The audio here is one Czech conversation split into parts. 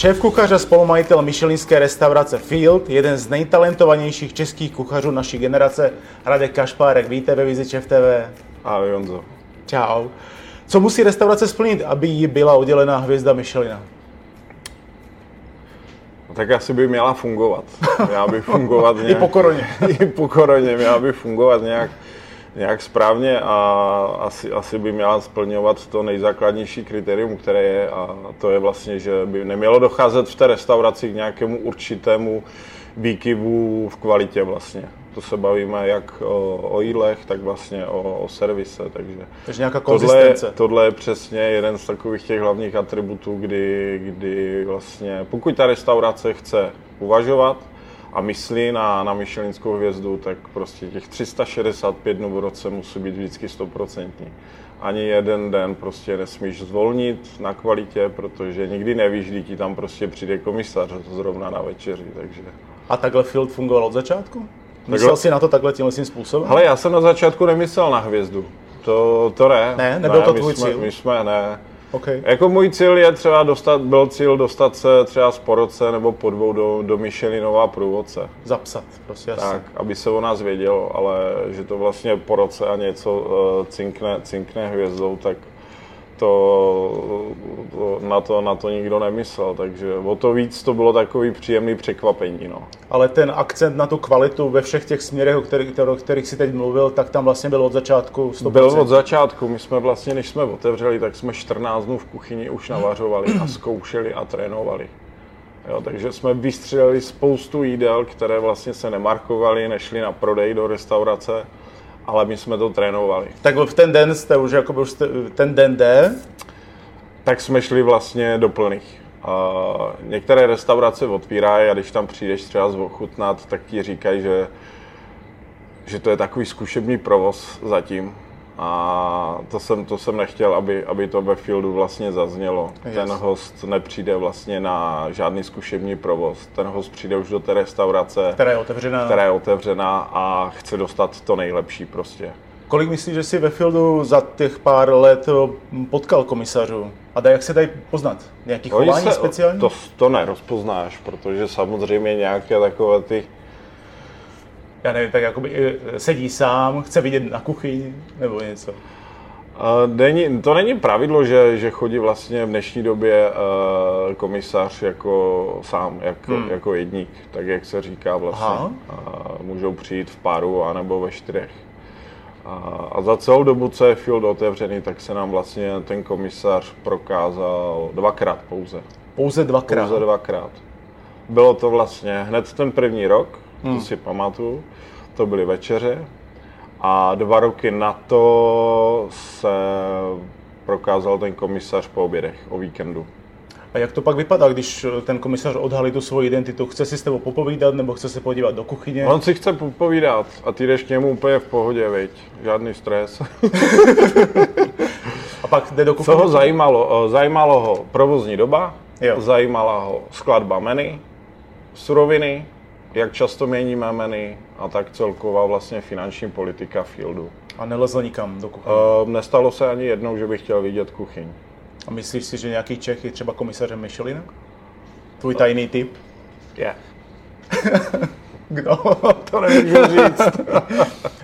Šéf kuchař a spolumajitel Michelinské restaurace Field, jeden z nejtalentovanějších českých kuchařů naší generace, Radek Kašpárek. Víte ve Vizi Chef TV. Ahoj Jonzo. Čau. Co musí restaurace splnit, aby jí byla udělena hvězda Michelina? No, tak asi by měla fungovat. Měla by fungovat nějak... I po koroně. I po koroně. Měla by fungovat nějak, nějak správně a asi, asi by měla splňovat to nejzákladnější kritérium, které je a to je vlastně, že by nemělo docházet v té restauraci k nějakému určitému výkyvu v kvalitě vlastně. To se bavíme jak o, o jídlech, tak vlastně o, o servise. Takže, takže nějaká konzistence. Tohle, tohle je přesně jeden z takových těch hlavních atributů, kdy, kdy vlastně, pokud ta restaurace chce uvažovat a myslí na, na Michelinskou hvězdu, tak prostě těch 365 dnů v roce musí být vždycky stoprocentní. Ani jeden den prostě nesmíš zvolnit na kvalitě, protože nikdy nevíš, kdy ti tam prostě přijde komisař zrovna na večeři, takže... A takhle Field fungoval od začátku? Myslel takhle... jsi na to takhle tímhle tím způsobem? Ale já jsem na začátku nemyslel na hvězdu. To, to ne. Ne, nebyl ne, to tvůj jsme, cíl? My jsme, ne. Okay. Jako můj cíl je třeba dostat, byl cíl dostat se třeba po roce nebo po dvou do, do Michelinova průvodce. Zapsat, prostě jasně. Tak, aby se o nás vědělo, ale že to vlastně po roce a něco uh, cinkne, cinkne hvězdou, tak to, to, na, to, na to nikdo nemyslel, takže o to víc to bylo takový příjemný překvapení. No. Ale ten akcent na tu kvalitu ve všech těch směrech, o kterých, o kterých jsi teď mluvil, tak tam vlastně byl od začátku 100%. Byl od začátku, my jsme vlastně, než jsme otevřeli, tak jsme 14 dnů v kuchyni už navařovali a zkoušeli a trénovali. Jo, takže jsme vystřelili spoustu jídel, které vlastně se nemarkovaly, nešly na prodej do restaurace ale my jsme to trénovali. Tak v ten den jste už, jako už jste, ten den jde? Tak jsme šli vlastně do plných. Uh, některé restaurace otvírají a když tam přijdeš třeba ochutnat, tak ti říkají, že, že to je takový zkušební provoz zatím. A to jsem, to jsem nechtěl, aby, aby to ve fieldu vlastně zaznělo. Yes. Ten host nepřijde vlastně na žádný zkušební provoz. Ten host přijde už do té restaurace, která je otevřená, která je otevřená a chce dostat to nejlepší prostě. Kolik myslíš, že jsi ve fieldu za těch pár let potkal komisařů? A dá, jak se dají poznat? Nějaký chování se, speciální? To, to nerozpoznáš, protože samozřejmě nějaké takové ty já nevím, tak jakoby eh, sedí sám, chce vidět na kuchyni nebo něco. Není, to není pravidlo, že, že chodí vlastně v dnešní době uh, komisař jako sám, jak, hmm. jako jedník, tak jak se říká vlastně. Uh, můžou přijít v páru anebo ve čtyřech. A za celou dobu, co je field otevřený, tak se nám vlastně ten komisař prokázal dvakrát pouze. Pouze dvakrát? Pouze dvakrát. Bylo to vlastně hned ten první rok, hmm. to si pamatuju. To byly večeře. A dva roky na to se prokázal ten komisař po obědech o víkendu. A jak to pak vypadá, když ten komisař odhalí tu svoji identitu? Chce si s tebou popovídat nebo chce se podívat do kuchyně? On si chce popovídat a ty jdeš k němu úplně v pohodě, veď. Žádný stres. a pak jde do kuchyně? Co ho zajímalo? Zajímalo ho provozní doba, jo. zajímala ho skladba menu, suroviny, jak často měníme menu a tak celková vlastně finanční politika Fieldu. A nelezl nikam do kuchyně? Uh, nestalo se ani jednou, že bych chtěl vidět kuchyň. A myslíš si, že nějaký Čech je třeba komisařem Michelina? Tvůj tajný tip? Je. Yeah. Kdo? to nemůžu říct.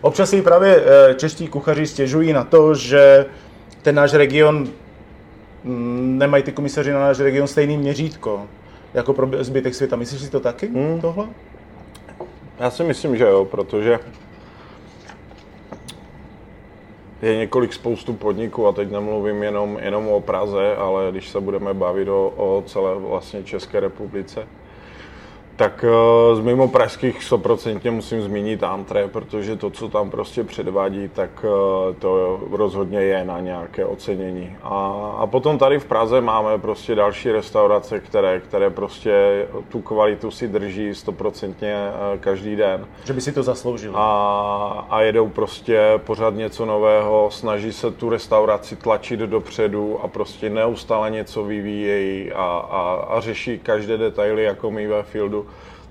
Občas si právě eh, čeští kuchaři stěžují na to, že ten náš region mm, nemají ty komisaři na náš region stejný měřítko jako pro zbytek světa. Myslíš si to taky, hmm. tohle? Já si myslím, že jo, protože je několik spoustu podniků a teď nemluvím jenom, jenom o Praze, ale když se budeme bavit o, o celé vlastně České republice, tak eh, z mimo pražských 100% musím zmínit Antre, protože to, co tam prostě předvádí, tak eh, to rozhodně je na nějaké ocenění. A, a potom tady v Praze máme prostě další restaurace, které, které prostě tu kvalitu si drží 100% eh, každý den. Že by si to zasloužil. A, a jedou prostě pořád něco nového, snaží se tu restauraci tlačit dopředu a prostě neustále něco vyvíjejí a, a, a řeší každé detaily jako my ve Fieldu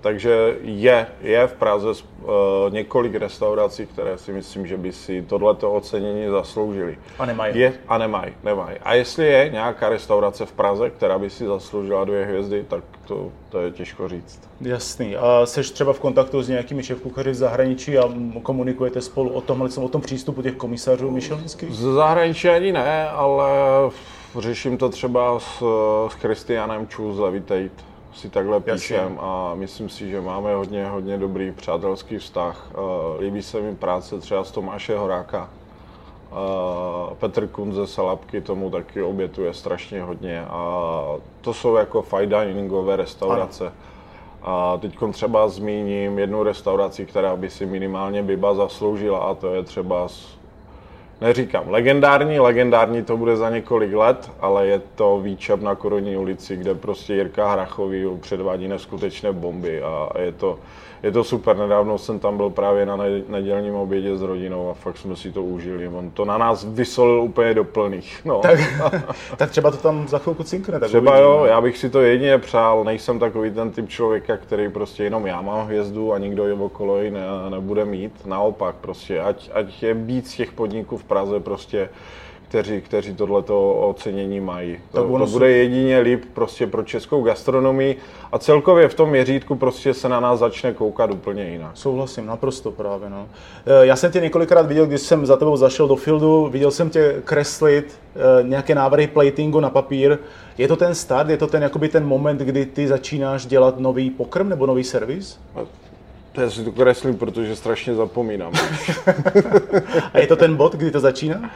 Takže je, je v Praze uh, několik restaurací, které si myslím, že by si tohleto ocenění zasloužili. A nemají. Je, a nemají, nemají. A jestli je nějaká restaurace v Praze, která by si zasloužila dvě hvězdy, tak to, to je těžko říct. Jasný. A jsi třeba v kontaktu s nějakými šéfkuchaři v zahraničí a komunikujete spolu o tom, o tom přístupu těch komisařů Michelinských? Z zahraničí ani ne, ale řeším to třeba s, s Christianem Chu z Levitate si takhle píšem a myslím si, že máme hodně, hodně dobrý přátelský vztah. Líbí se mi práce třeba z Tomáše Horáka. Petr Kun ze Salapky tomu taky obětuje strašně hodně a to jsou jako fine diningové restaurace. Ano. A teď třeba zmíním jednu restauraci, která by si minimálně Biba zasloužila a to je třeba neříkám legendární, legendární to bude za několik let, ale je to výčep na Koronní ulici, kde prostě Jirka Hrachový předvádí neskutečné bomby a je to, je to super. Nedávno jsem tam byl právě na nedělním obědě s rodinou a fakt jsme si to užili. On to na nás vysolil úplně do plných. No. Tak, tak třeba to tam za chvilku cinkne. Tak třeba uvidíme. jo, já bych si to jedině přál. Nejsem takový ten typ člověka, který prostě jenom já mám hvězdu a nikdo je okolo ji ne, nebude mít. Naopak prostě, ať, ať je víc těch podniků v Praze prostě kteří, kteří tohleto ocenění mají. To, to, to bude jedině líp prostě pro českou gastronomii a celkově v tom měřítku prostě se na nás začne koukat úplně jinak. Souhlasím, naprosto právě. No. Eh, já jsem tě několikrát viděl, když jsem za tebou zašel do fieldu, viděl jsem tě kreslit eh, nějaké návrhy platingu na papír. Je to ten start, je to ten, jakoby ten moment, kdy ty začínáš dělat nový pokrm nebo nový servis? To já si to kreslím, protože strašně zapomínám. a je to ten bod, kdy to začíná?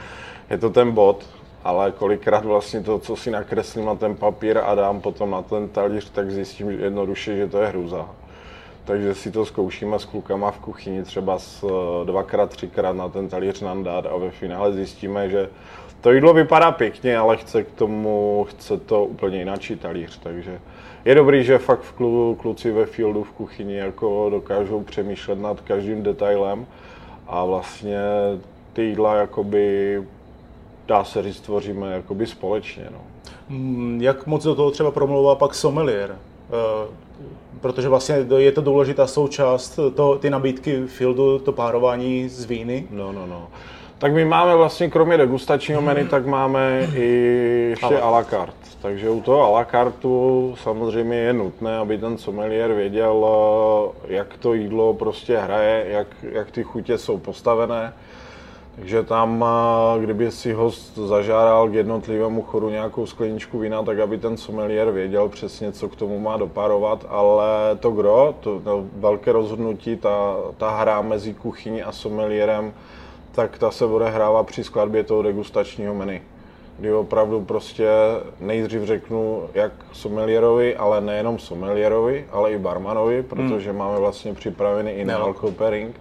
je to ten bod, ale kolikrát vlastně to, co si nakreslím na ten papír a dám potom na ten talíř, tak zjistím jednoduše, že to je hruza. Takže si to zkoušíme s klukama v kuchyni třeba s eh, dvakrát, třikrát na ten talíř nám dát a ve finále zjistíme, že to jídlo vypadá pěkně, ale chce k tomu, chce to úplně jináčí talíř, takže je dobrý, že fakt v klu, kluci ve fieldu v kuchyni jako dokážou přemýšlet nad každým detailem a vlastně ty jídla jakoby dá se říct, tvoříme jakoby společně. No. Mm, jak moc do toho třeba promlouvá pak sommelier? Eh, protože vlastně je to důležitá součást to, ty nabídky fieldu, to párování z víny. No, no, no. Tak my máme vlastně kromě degustačního menu, tak máme i ještě a la carte. Takže u toho a la cartu samozřejmě je nutné, aby ten sommelier věděl, eh, jak to jídlo prostě hraje, jak, jak ty chutě jsou postavené. Takže tam, kdyby si host zažádal k jednotlivému choru nějakou skleničku vína, tak aby ten sommelier věděl přesně, co k tomu má doparovat, ale to gro, to, to velké rozhodnutí, ta, ta hra mezi kuchyní a sommelierem, tak ta se odehrává při skladbě toho degustačního menu. Kdy opravdu prostě nejdřív řeknu jak sommelierovi, ale nejenom sommelierovi, ale i barmanovi, protože hmm. máme vlastně připravený i no. pairing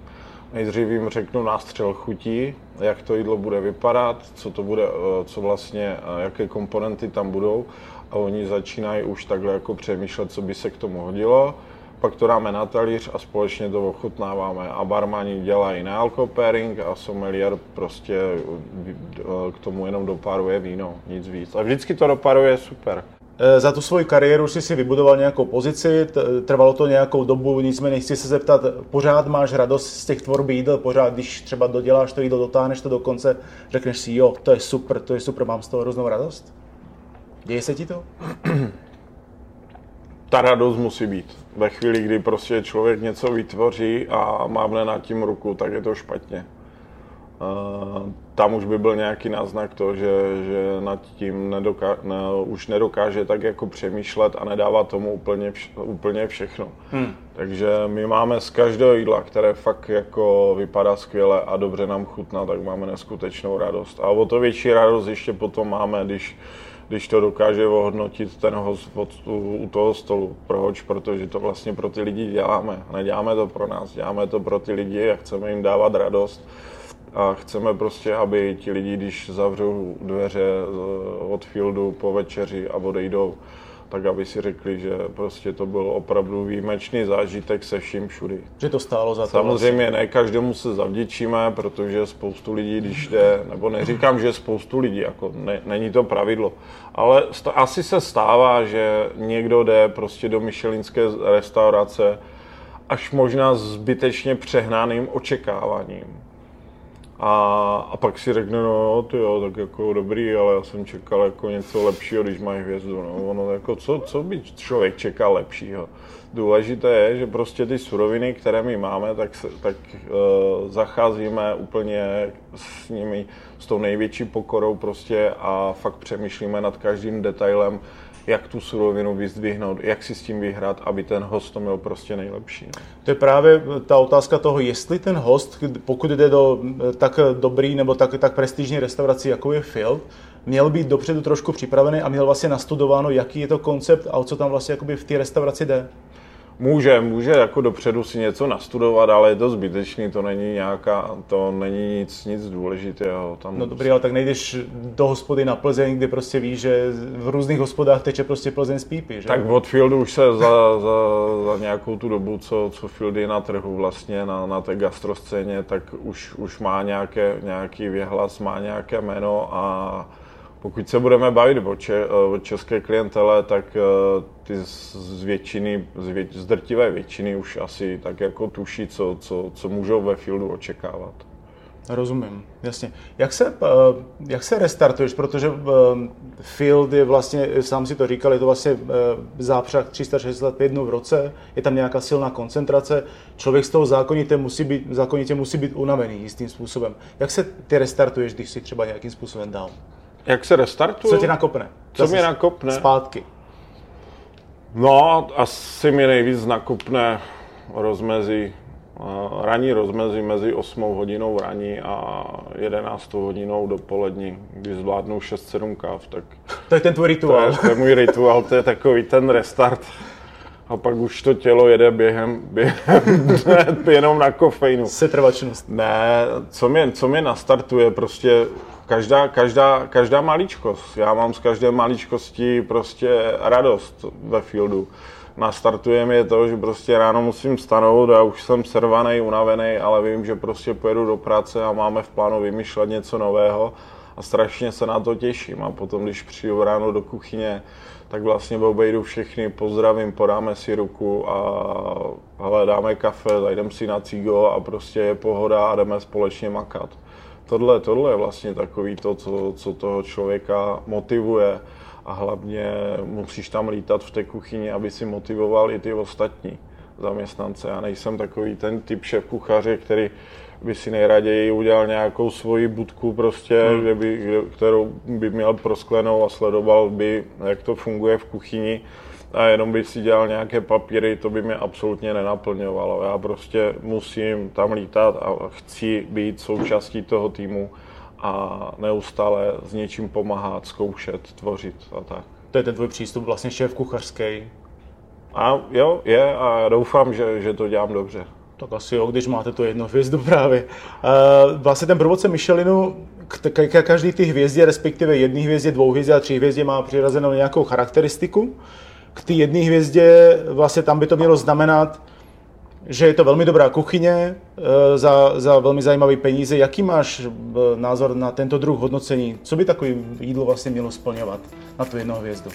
Nejdřív jim řeknu nástřel chutí, jak to jídlo bude vypadat, co to bude, eh, co vlastně, eh, jaké komponenty tam budou a oni začínají už takhle jako přemýšlet, co by se k tomu hodilo. Pak to dáme na talíř a společně to ochutnáváme. A barmani dělají nealko pairing a sommelier prostě eh, k tomu jenom doparuje víno, nic víc. A vždycky to doparuje super. Eh, za tu svoji kariéru jsi si vybudoval nějakou pozici, trvalo to nějakou dobu, nicméně chci se zeptat, pořád máš radost z těch tvorby jídel, pořád, když třeba doděláš to jídlo, dotáhneš to do konce, řekneš si, jo, to je super, to je super, mám z toho hroznou radost? Děje se ti to? Ta radost musí být. Ve chvíli, kdy prostě člověk něco vytvoří a mávne nad tím ruku, tak je to špatně tam už by byl nějaký náznak to, že, že nad tím nedoká, ne, už nedokáže tak jako přemýšlet a nedává tomu úplně, vš, úplně všechno. Hmm. Takže my máme z každého jídla, které fakt jako vypadá skvěle a dobře nám chutná, tak máme neskutečnou radost. A o to větší radost ještě potom máme, když, když to dokáže ohodnotit ten host u toho stolu. Proč? Protože to vlastně pro ty lidi děláme. Neděláme to pro nás, děláme to pro ty lidi a chceme jim dávat radost a chceme prostě, aby ti lidi, když zavřou dveře od fieldu po večeři a odejdou, tak aby si řekli, že prostě to byl opravdu výjimečný zážitek se vším všudy. Že to stálo za to. Samozřejmě vlastně. ne každému se zavděčíme, protože spoustu lidí, když jde, nebo neříkám, že spoustu lidí, jako ne, není to pravidlo, ale st- asi se stává, že někdo jde prostě do myšelinské restaurace, až možná zbytečně přehnaným očekáváním. A, a pak si řekne, no ty jo, tak jako dobrý, ale já jsem čekal jako něco lepšího, když mají hvězdu. No, ono jako co, co by člověk čekal lepšího? Důležité je, že prostě ty suroviny, které my máme, tak, tak uh, zacházíme úplně s nimi s tou největší pokorou prostě a fakt přemýšlíme nad každým detailem, jak tu surovinu vyzdvihnout, jak si s tím vyhrát, aby ten host to měl prostě nejlepší. To je právě ta otázka toho, jestli ten host, pokud jde do tak dobrý nebo tak, tak prestižní restauraci, jako je Field, měl být dopředu trošku připravený a měl vlastně nastudováno, jaký je to koncept a o co tam vlastně v té restauraci jde. Může, může jako dopředu si něco nastudovat, ale je to zbytečný, to není nějaká, to není nic, nic důležitého. Tam no dobrý, ale tak nejdeš do hospody na Plzeň, kde prostě víš, že v různých hospodách teče prostě Plzeň z pípy, že? Tak od Fieldu už se za, za, za nějakou tu dobu, co, co Field je na trhu vlastně, na, na té gastroscéně, tak už, už má nějaké, nějaký věhlas, má nějaké jméno a pokud se budeme bavit o, če, eh, o české klientele, tak eh, ty z většiny, z, vě, z drtivé většiny už asi tak jako tuší, co, co, co můžou ve fieldu očekávat. Rozumím, jasně. Jak se, eh, jak se restartuješ, protože field je vlastně, sám si to říkal, je to vlastně zápřah 365 dnů v roce, je tam nějaká silná koncentrace, člověk z toho zákonitě musí být, zákonitě musí být unavený jistým způsobem. Jak se ty restartuješ, když si třeba nějakým způsobem dál? Jak se restartuje? Co tě nakopne? Co mě nakopne? Zpátky. No, asi mi nejvíc nakopne rozmezí, ranní rozmezí mezi 8 hodinou raní a 11 hodinou dopolední, když zvládnu 6-7 káv, tak... To je ten tvůj rituál. To je, to je můj rituál, to je takový ten restart. A pak už to tělo jede během, během jenom na kofeinu. Setrvačnost. Ne, co mě, co mě nastartuje, prostě každá, každá, každá maličkost. Já mám z každé maličkosti prostě radost ve fieldu. Nastartuje mi to, že prostě ráno musím stanout a už jsem servaný, unavený, ale vím, že prostě pojedu do práce a máme v plánu vymýšlet něco nového a strašně se na to těším. A potom, když přijdu ráno do kuchyně, tak vlastně obejdu všechny, pozdravím, podáme si ruku a hele, dáme kafe, zajdeme si na cigo a prostě je pohoda a jdeme společně makat tohle, tohle je vlastně takový to, co, co toho člověka motivuje a hlavně musíš tam lítat v té kuchyni, aby si motivoval i ty ostatní zaměstnance. Já nejsem takový ten typ šéf kuchaře, který by si nejraději udělal nějakou svoji budku prostě, hmm. kde by, kterou by měl prosklenou a sledoval by, jak to funguje v kuchyni a jenom by si dělal nějaké papíry, to by mě absolutně nenaplňovalo. Já prostě musím tam lítat a chci být součástí toho týmu a neustále s něčím pomáhat, zkoušet, tvořit a tak. To je ten tvůj přístup vlastně šéf kuchařský. A jo, je a já doufám, že, že to dělám dobře. Tak asi jo, když máte tu jednu hvězdu právě. Uh, vlastně ten průvodce Michelinu, k, každý ty hvězdě, respektive jedné hvězdě, dvou hvězdě a tří hvězdě má přirazenou nějakou charakteristiku k té jedné hvězdě, vlastně tam by to mělo znamenat, že je to velmi dobrá kuchyně eh, za, za velmi zajímavé peníze. Jaký máš eh, názor na tento druh hodnocení? Co by takové jídlo vlastně mělo splňovat na tu jednu hvězdu?